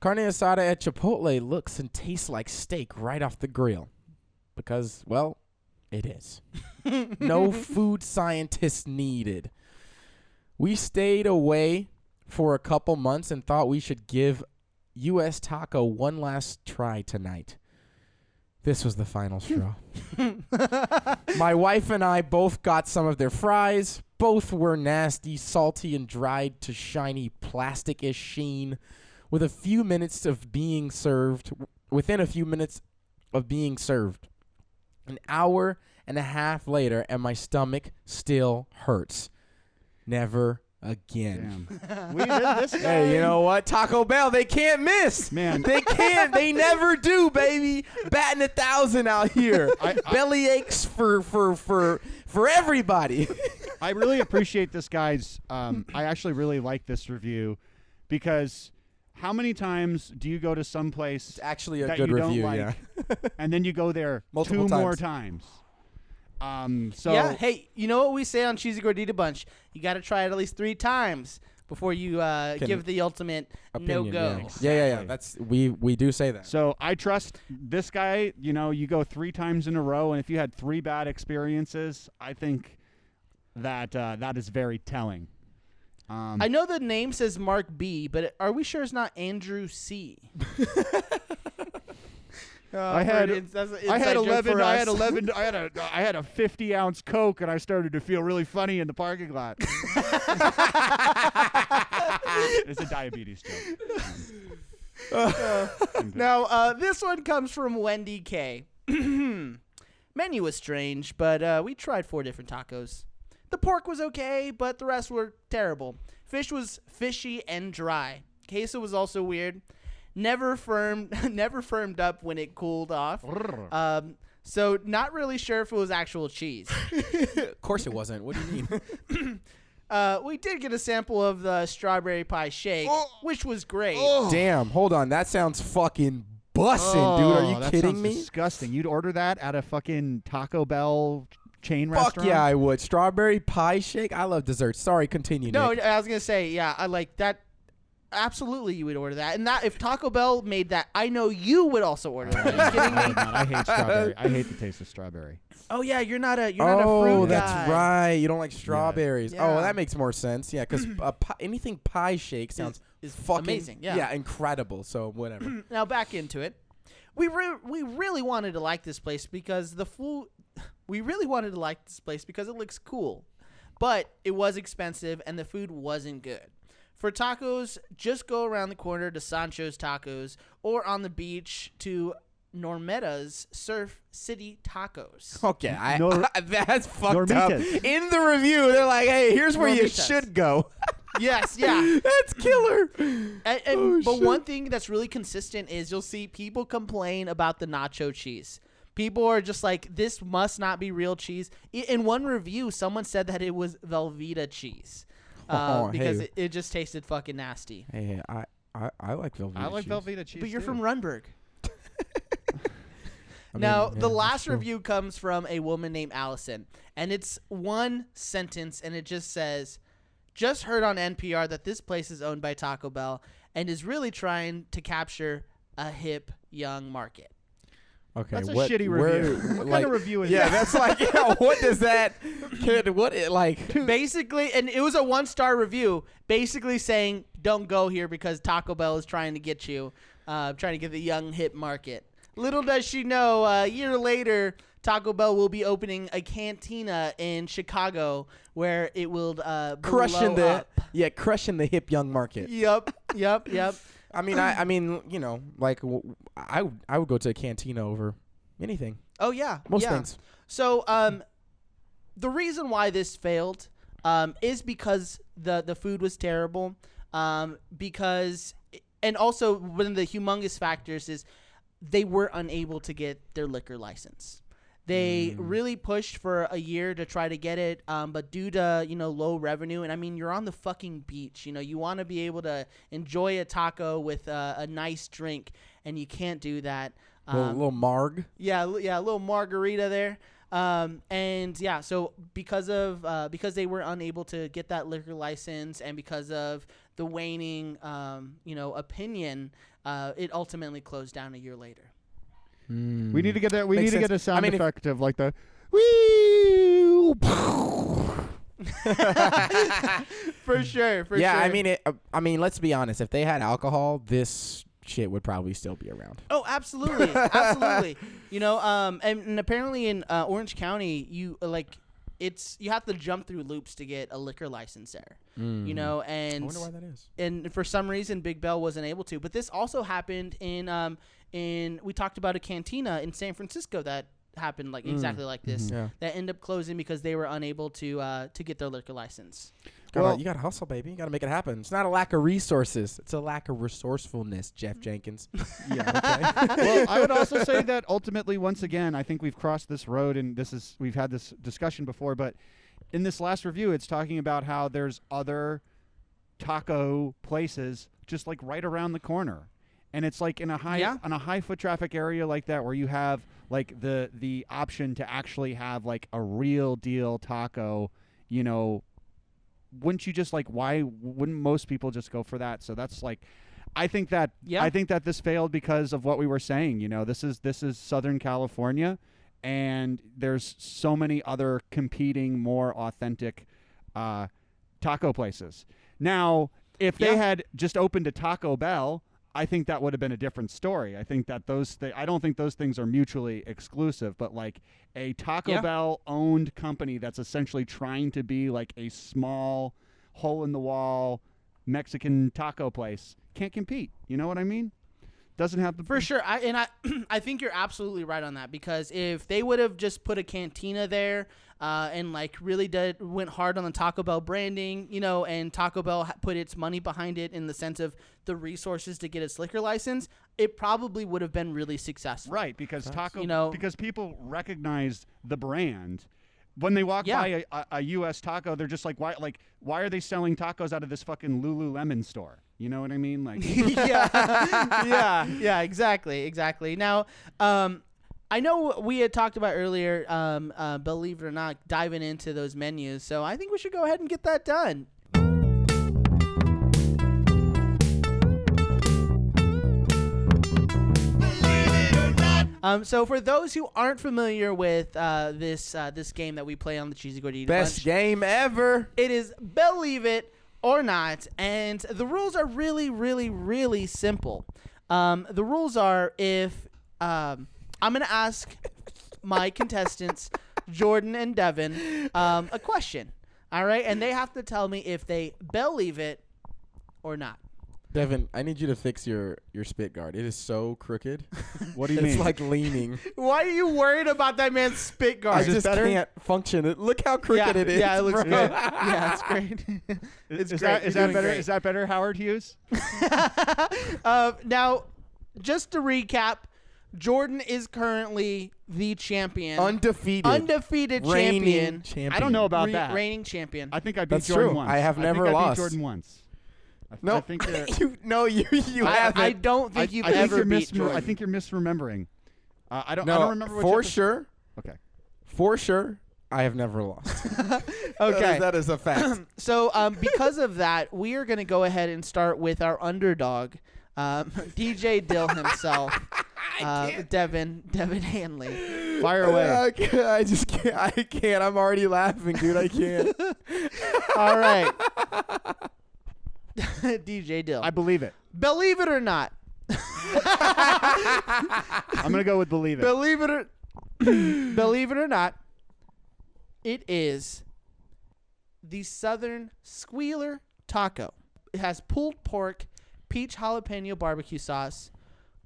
Carne asada at Chipotle looks and tastes like steak right off the grill. Because, well, it is. no food scientists needed. We stayed away for a couple months and thought we should give US Taco one last try tonight. This was the final straw. My wife and I both got some of their fries. Both were nasty, salty, and dried to shiny plastic-ish sheen. With a few minutes of being served, within a few minutes of being served, an hour and a half later, and my stomach still hurts. Never again. We did this. Hey, you know what? Taco Bell, they can't miss. Man. They can't. they never do, baby. Batting a thousand out here. I- I- Belly aches for for for for everybody. I really appreciate this guy's. Um, I actually really like this review because how many times do you go to some place Actually, a that good you don't review. like, yeah. and then you go there Multiple two more times. times? Um, so yeah, hey, you know what we say on Cheesy Gordita Bunch? You got to try it at least three times before you uh, Can- give the ultimate no Opinion, go. Yeah. yeah, yeah, yeah. That's we we do say that. So I trust this guy. You know, you go three times in a row, and if you had three bad experiences, I think that uh, that is very telling. Um, I know the name says Mark B, but are we sure it's not Andrew C? Uh, I had- for that's I had eleven. I had eleven. I had a. I had a fifty ounce Coke, and I started to feel really funny in the parking lot. it's a diabetes joke. Now, uh, this one comes from Wendy K. Menu was strange, but uh, we tried four different tacos. The pork was okay, but the rest were terrible. Fish was fishy and dry. Queso was also weird. Never firmed, never firmed up when it cooled off. Um, so not really sure if it was actual cheese. of course it wasn't. What do you mean? Uh, we did get a sample of the strawberry pie shake, which was great. Oh. Damn. Hold on. That sounds fucking bussin', dude. Are you Oh, that kidding me? Disgusting. You'd order that at a fucking Taco Bell chain Fuck restaurant? yeah, I would. Strawberry pie shake. I love desserts. Sorry, continue. No, Nick. I was gonna say, yeah, I like that. Absolutely, you would order that, and that if Taco Bell made that, I know you would also order that. Are you kidding I me? would not. I hate strawberry. I hate the taste of strawberry. Oh yeah, you're not a you're not a fruit oh, that's guy. right. You don't like strawberries. Yeah. Oh, that makes more sense. Yeah, because uh, pi- anything pie shake sounds is fucking amazing, yeah. incredible. So whatever. Now back into it. We re- we really wanted to like this place because the food. We really wanted to like this place because it looks cool, but it was expensive and the food wasn't good. For tacos, just go around the corner to Sancho's Tacos or on the beach to Normita's Surf City Tacos. okay, I, Nor- that's fucked up. In the review, they're like, "Hey, here's where you Normitas. should go." yes, yeah. that's killer. And, and, Oh, but shit. one thing that's really consistent is you'll see people complain about the nacho cheese. People are just like, this must not be real cheese. In one review, someone said that it was Velveeta cheese uh, Oh, because hey. it, it just tasted fucking nasty. Hey, hey, I, I, I like Velveeta. I like cheese. Velveeta cheese. But you're too. from Runberg. I now, mean, the last that's review comes from a woman named Allison, and it's one sentence, and it just says, "Just heard on NPR that this place is owned by Taco Bell and is really trying to capture a hip young market." Okay, That's a what, shitty where- review. What kind of review is that? yeah, that? that's like, yeah, what does that? Kid, what it like? Basically, and it was a one star review, basically saying, "Don't go here because Taco Bell is trying to get you, uh, trying to get the young hip market." Little does she know, uh, a year later, Taco Bell will be opening a cantina in Chicago where it will uh, Crushing blow the up. yeah, crushing the hip young market. Yep, yep, yep. I mean, I, I mean, you know, like w- I, would- I would go to a cantina over anything, Oh yeah, most yeah. things. So um, the reason why this failed um, is because the the food was terrible. Um, because and also one of the humongous factors is they were unable to get their liquor license. They really pushed for a year to try to get it, um, but due to you know low revenue, and I mean you're on the fucking beach, you know you want to be able to enjoy a taco with a, a nice drink, and you can't do that. little, Um, little marg. yeah, yeah, a little margarita there. Um, and yeah, so because of uh, because they were unable to get that liquor license, and because of the waning, um, you know, opinion, uh, it ultimately closed down a year later. We need to get that. We Makes need to get a sound I mean, if- effect of like the. Wee! For sure, for yeah, sure. I mean, it, uh, I mean, let's be honest. If they had alcohol, this shit would probably still be around. Oh, absolutely, absolutely. You know, um, and, and apparently in uh, Orange County, you uh, like it's you have to jump through loops to get a liquor license there. You know, I and wonder why that is. and for some reason Big Bell wasn't able to. But this also happened in um in we talked about a cantina in San Francisco that happened like mm. exactly like this mm-hmm. Yeah. that ended up closing because they were unable to uh to get their liquor license. Gotta- Well- you got to hustle, baby. You got to make it happen. It's not a lack of resources. It's a lack of resourcefulness, Jeff mm. Jenkins. Yeah. Okay. well, I would also say that ultimately, once again, I think we've crossed this road, and this is we've had this discussion before. But in this last review, it's talking about how there's other taco places just like right around the corner, and it's like in a high Yeah. on a high foot traffic area like that where you have like the the option to actually have like a real deal taco, you know. Wouldn't you just like why wouldn't most people just go for that? So that's like I think that Yeah. I think that this failed because of what we were saying. You know, this is this is Southern California, and there's so many other competing, more authentic uh, taco places. Now, if they Yeah. had just opened a Taco Bell, I think that would have been a different story. I think that those th- I don't think those things are mutually exclusive, but like a Taco Yeah. Bell owned company that's essentially trying to be like a small hole in the wall Mexican taco place can't compete. You know what I mean? Doesn't have the For sure, I and I I think you're absolutely right on that because if they would have just put a cantina there uh, and like really did went hard on the Taco Bell branding, you know, and Taco Bell put its money behind it in the sense of the resources to get its liquor license, it probably would have been really successful. Right, because taco, You know- because people recognized the brand. When they walk Yeah. by a, a, a U.S. taco, they're just like, why? Like, why are they selling tacos out of this fucking Lululemon store? You know what I mean? Like, yeah, yeah, yeah, exactly, exactly. Now, um, I know we had talked about earlier, um, uh, believe it or not, diving into those menus. So I think we should go ahead and get that done. Um, so for those who aren't familiar with uh, this uh, this game that we play on the Cheesy Gordita Best Bunch, game ever. it is believe it or not, and the rules are really, really, really simple. Um, the rules are if um, I'm gonna ask my contestants, Jordan and Devin, um, a question. All right, and they have to tell me if they believe it or not. Devin, I need you to fix your your spit guard. It is so crooked. what do you mean? it's mean? like leaning. Why are you worried about that man's spit guard? I just can't function. It look how crooked yeah, it is. yeah, it looks bro. good. yeah, it's great. is, it's is great. that is You're that doing better? great. Is that better, Howard Hughes? uh, now, just to recap, Jordan is currently the champion, Undefeated. undefeated reigning champion, champion. I don't know about re- that. reigning champion. I think I beat That's Jordan true. once. I have think never I beat lost. Jordan once. I, No, I think you're, you no, you you I, haven't. I don't think I, you've I think ever beat misrem- Jordan. I think you're misremembering. Uh, I don't. no, I don't remember what for sure. Okay. For sure, I have never lost. Okay. that is a fact. so, um, because of that, we are going to go ahead and start with our underdog, um, DJ Dill himself, uh, Devin Devin Hanley. Fire away. I, can't, I just can't. I can't. I'm already laughing, dude. I can't. All right, DJ Dill. I believe it. Believe it or not, I'm gonna go with believe it. Believe it or believe it or not, it is the Southern Squealer Taco. It has pulled pork, peach jalapeno barbecue sauce,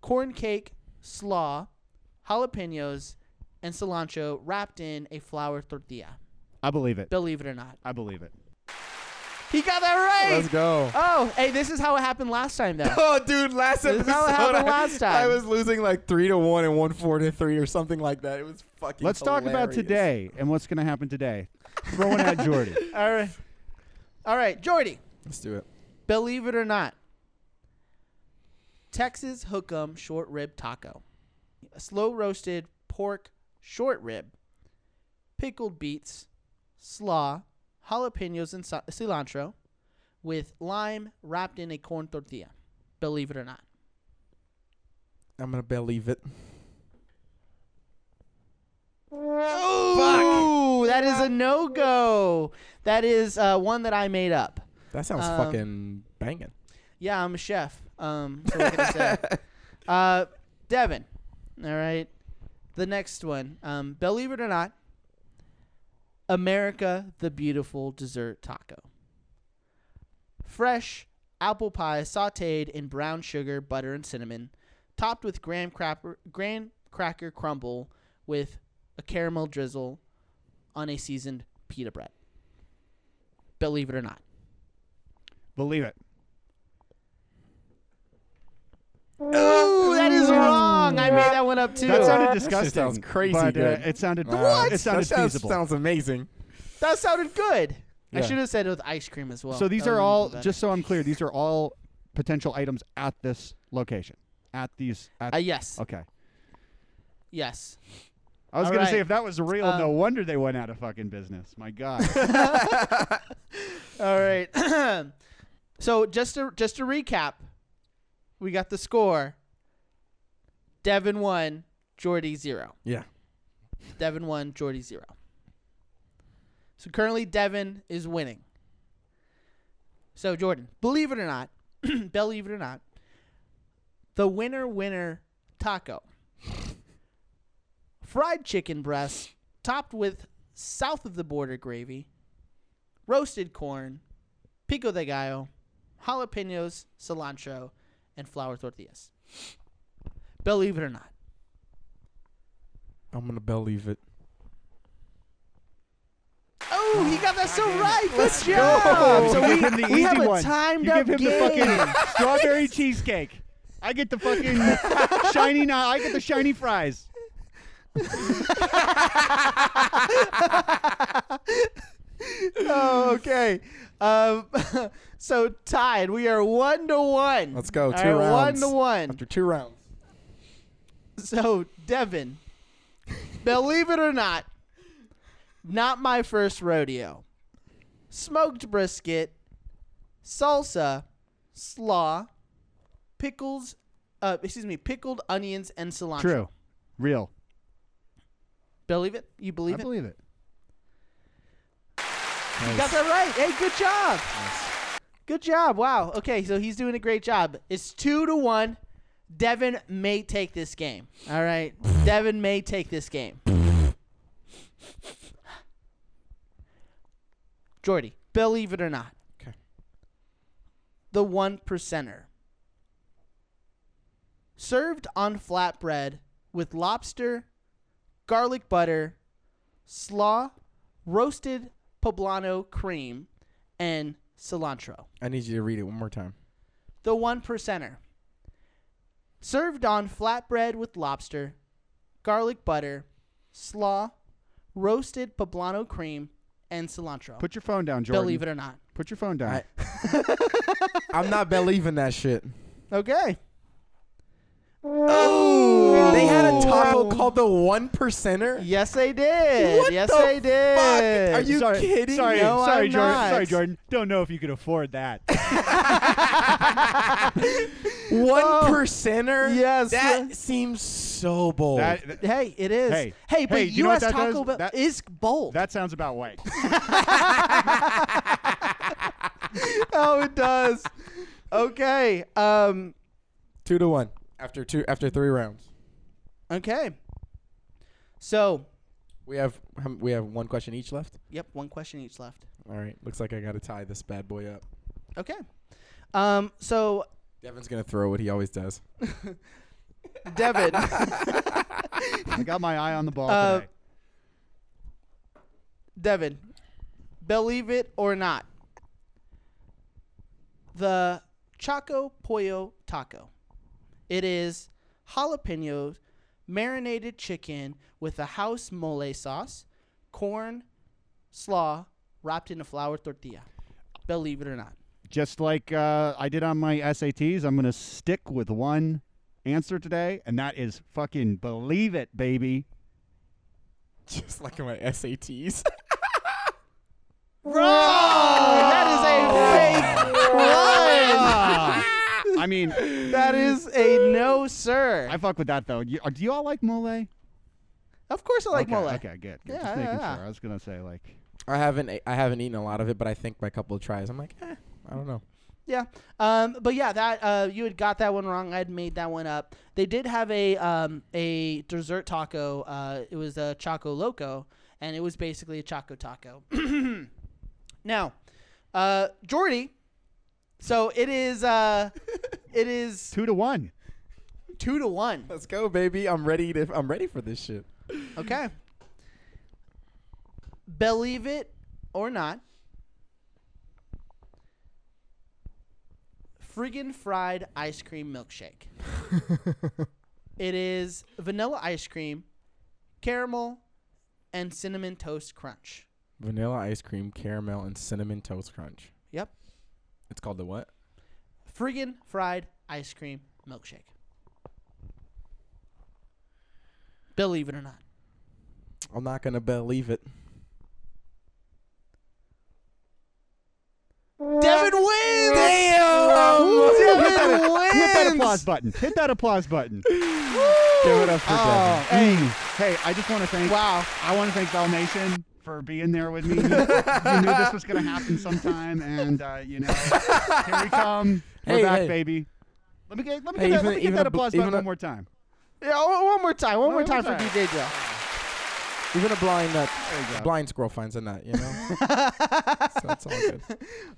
corn cake, slaw, jalapenos, and cilantro wrapped in a flour tortilla. I believe it. Believe it or not. I believe it. He got that right. Let's go. Oh, hey, this is how it happened last time, though. Oh, dude, last This is episode, how it happened I, last time. I was losing like three to one and one four to three or something like that. It was fucking. Let's talk about today and what's gonna happen today. Throwing at Jordy. All right. All right, Jordy. Let's do it. Believe it or not, Texas Hook'em short rib taco, a slow roasted pork short rib, pickled beets, slaw, jalapenos, and cilantro, with lime wrapped in a corn tortilla. Believe it or not. I'm gonna believe it. Ooh, that is a no go. That is uh, one that I made up. That sounds Um, fucking banging. Yeah, I'm a chef. Um, so what can I say? Uh, Devin. All right. The next one. Um, believe it or not, America the Beautiful Dessert Taco. Fresh apple pie sauteed in brown sugar, butter, and cinnamon, topped with graham cracker, graham cracker crumble with a caramel drizzle on a seasoned pita bread. Believe it or not. Believe it. Ooh, that is mm. wrong. I made that one up too. That sounded That disgusting. sounds crazy but, uh, good. it sounded Wow. It sounded that sounds, feasible. sounds amazing. That sounded good. I Yeah. should have said it with ice cream as well. so these That are would've all been better. just so I'm clear. These are all potential items at this location. At these. At, Uh, yes, okay. yes. I was All gonna say right. if that was real, no wonder they went out of fucking business. My God. All right. so just to just to recap, we got the score. Devin one, Jordy zero. Yeah. Devin one, Jordy zero. So currently Devin is winning. So Jordan, believe it or not, believe it or not, the winner winner taco. Fried chicken breast topped with south of the border gravy, roasted corn, pico de gallo, jalapenos, cilantro, and flour tortillas. Believe it or not. I'm gonna believe it. Oh, he got that so right. Good Let's job. go. So we, give him the we have easy a one. timed You up give him game. the fucking strawberry cheesecake. I get the fucking shiny. na- I get the shiny fries. oh, okay. Um, so tied. We are one to one. Let's go. All Two right, rounds. One to one. After two rounds. So Devin, believe it or not, not my first rodeo. Smoked brisket, salsa, slaw, pickles. Uh, excuse me, pickled onions and cilantro. True. Real. Believe it? You believe it? I it? believe it. You got that right. Hey, good job. Good job. Wow. Okay, so he's doing a great job. It's two to one. Devin may take this game. All right. Devin may take this game. Jordy, believe it or not. Okay. The one percenter. Served on flatbread with lobster, garlic butter, slaw, roasted poblano cream, and cilantro. I need you to read it one more time. The one percenter. Served on flatbread with lobster, garlic butter, slaw, roasted poblano cream, and cilantro. Put your phone down, Jordan. Believe it or not. Put your phone down. I- I'm not believing that shit. Okay. Oh, they had a oh. taco called the one percenter. Yes, they did. What yes, the they did. Are you sorry, kidding? Sorry, No, sorry, I'm Jordan. not. Sorry, Jordan. Don't know if you could afford that. One Oh. percenter? Yes. That seems so bold. that, that, Hey, it is. Hey, hey, but hey, do you know what U.S. that Taco does? Bell That- is bold. that sounds about right. oh, it does. Okay. Um. two to one after two after three rounds. Okay. So, We have we have one question each left. yep, one question each left. All right, looks like I got to tie this bad boy up. Okay. Um. So, Devin's gonna throw what he always does. Devin. I got my eye on the ball Uh, today. Devin, believe it or not, the Choco Pollo Taco. It is jalapenos, marinated chicken with a house mole sauce, corn, slaw, wrapped in a flour tortilla. Believe it or not. Just like uh, I did on my SATs, I'm gonna stick with one answer today, and that is fucking believe it, baby. Just like in my SATs. Bro, that is a fake one. I mean, That is a no, sir. I fuck with that though. You, uh, do you all like mole? of course, I like okay, mole. Okay, good. good. Yeah, Just making yeah, yeah. sure. I was gonna say like. I haven't I haven't eaten a lot of it, but I think by a couple of tries, I'm like, eh, I don't know. Yeah. Um, but yeah, that uh, you had got that one wrong. I had made that one up. They did have a um, a dessert taco. Uh, it was a Choco Loco, and it was basically a Choco Taco. now, uh, Jordy. So it is. Uh, it is Two to one. two to one. Let's go, baby. I'm ready to I'm ready for this shit. Okay. Believe it or not, friggin' fried ice cream milkshake. it is vanilla ice cream, caramel, and cinnamon toast crunch. Vanilla ice cream, caramel, and cinnamon toast crunch. Yep. It's called the what? Friggin' fried ice cream milkshake. Believe it or not. I'm not gonna believe it. Devin wins! Damn! Devin Hit that applause button. Hit that applause button. Give it up for Oh, Hey, hey! I just want to thank. Wow. I want to thank Bell Nation for being there with me. you knew this was gonna happen sometime, and uh, you know, here we come. We're Hey, back, hey. baby. Let me get let me Hey, get that, even- let me get that applause button a- one more time. Yeah, one more time. One more One time more for. DJ Joe. Devin. Even a blind nut, There you go. blind squirrel finds a nut. You know. so that's all good.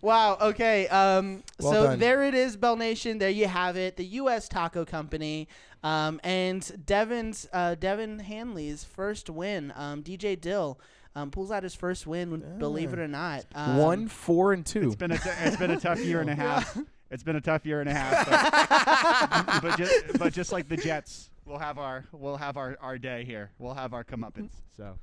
Wow. Okay. Um. Well so done. there it is, Bell Nation. There you have it. The U.S. Taco Company. Um. And Devin's uh Devin Hanley's first win. Um. DJ Dill. Um, pulls out his first win, believe it or not. Um, One, four, and two. It's been a t- it's been a tough year and a half. It's been a tough year and a half. But, but just but just like the Jets, we'll have our we'll have our, our day here. We'll have our comeuppance. So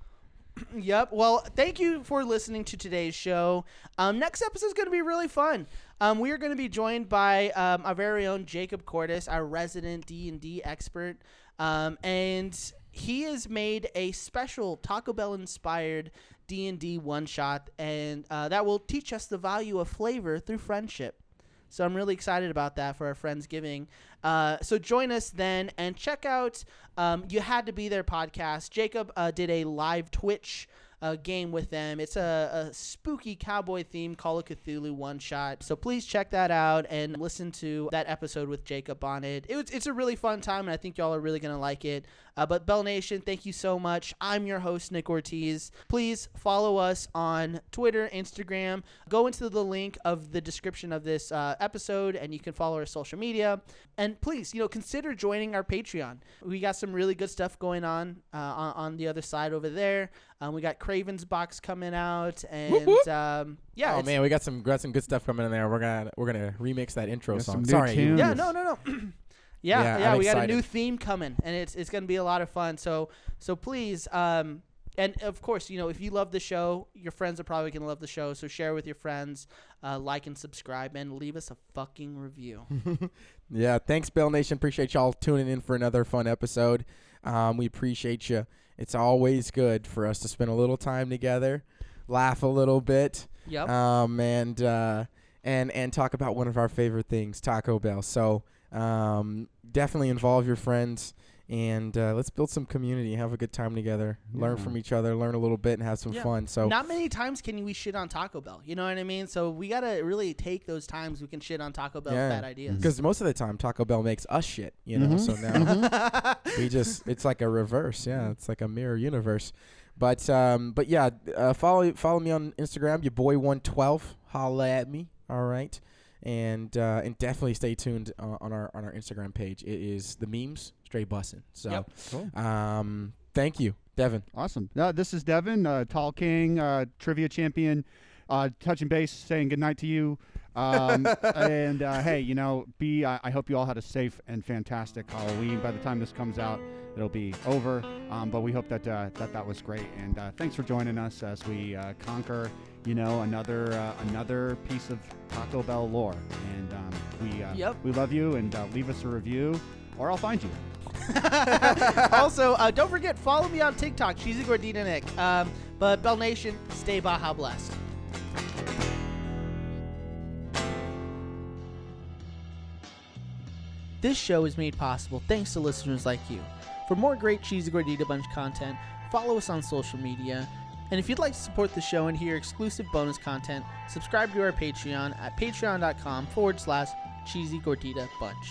Yep. Well, thank you for listening to today's show. Um, next episode is going to be really fun. Um, we are going to be joined by um, our very own Jacob Cordis, our resident D and D expert, um, and he has made a special Taco Bell inspired D and D one shot, and uh, that will teach us the value of flavor through friendship. So I'm really excited about that for our Friendsgiving. Uh, so join us then and check out um, You Had to Be There podcast. Jacob uh, did a live Twitch uh, game with them. It's a, a spooky cowboy theme Call of Cthulhu one shot. So please check that out and listen to that episode with Jacob on it. it was, it's a really fun time, and I think y'all are really going to like it. Uh, but Bell Nation, thank you so much. I'm your host, Nick Ortiz. Please follow us on Twitter, Instagram. Go into the link of the description of this uh, episode, and you can follow our social media. And please, you know, consider joining our Patreon. We got some really good stuff going on uh, on, on the other side over there. Um, we got Cravings box coming out, and um, yeah, oh man, we got some got some good stuff coming in there. We're gonna we're gonna remix that intro song. Sorry, tunes. Yeah, no, no, no. yeah, Yeah, yeah, we got a new theme coming, and it's it's gonna be a lot of fun. So so please, um, and of course, you know, if you love the show, your friends are probably gonna love the show. So share with your friends, uh, like and subscribe, and leave us a fucking review. Yeah, thanks, Bell Nation. Appreciate y'all tuning in for another fun episode. Um, we appreciate you. It's always good for us to spend a little time together, laugh a little bit, yep. um, and uh, and and talk about one of our favorite things, Taco Bell. So um, definitely involve your friends and uh, let's build some community, have a good time together, learn from each other, learn a little bit, and have some Yeah. fun. So Not many times can we shit on Taco Bell. You know what I mean? So we gotta really take those times we can shit on Taco Bell's Yeah. bad ideas. because most of the time Taco Bell makes us shit, you know. So now we just it's like a reverse, yeah. It's like a mirror universe. But um, but yeah, uh, follow follow me on Instagram, your boy one twelve. Holla at me, all right. And uh, and definitely stay tuned uh, on our on our Instagram page. It is the memes straight bussin'. So Yep. Cool. um, thank you, Devin. Awesome. No, this is Devin, uh, Tall King, uh, trivia champion, uh, touching base, saying goodnight to you. Um, and uh, hey, you know, be. I I hope you all had a safe and fantastic Halloween. By the time this comes out, it'll be over. Um, but we hope that uh, that that was great. And uh, thanks for joining us as we uh, conquer, you know, another uh, another piece of Taco Bell lore. And um, we uh, Yep. we love you. And uh, leave us a review, or I'll find you. also, uh, don't forget, follow me on TikTok, Cheesy Gordita Nick. Um, but Bell Nation, stay Baja blessed. This show is made possible thanks to listeners like you. For more great Cheesy Gordita Bunch content, follow us on social media. And if you'd like to support the show and hear exclusive bonus content, subscribe to our Patreon at patreon.com forward slash cheesy gordita bunch.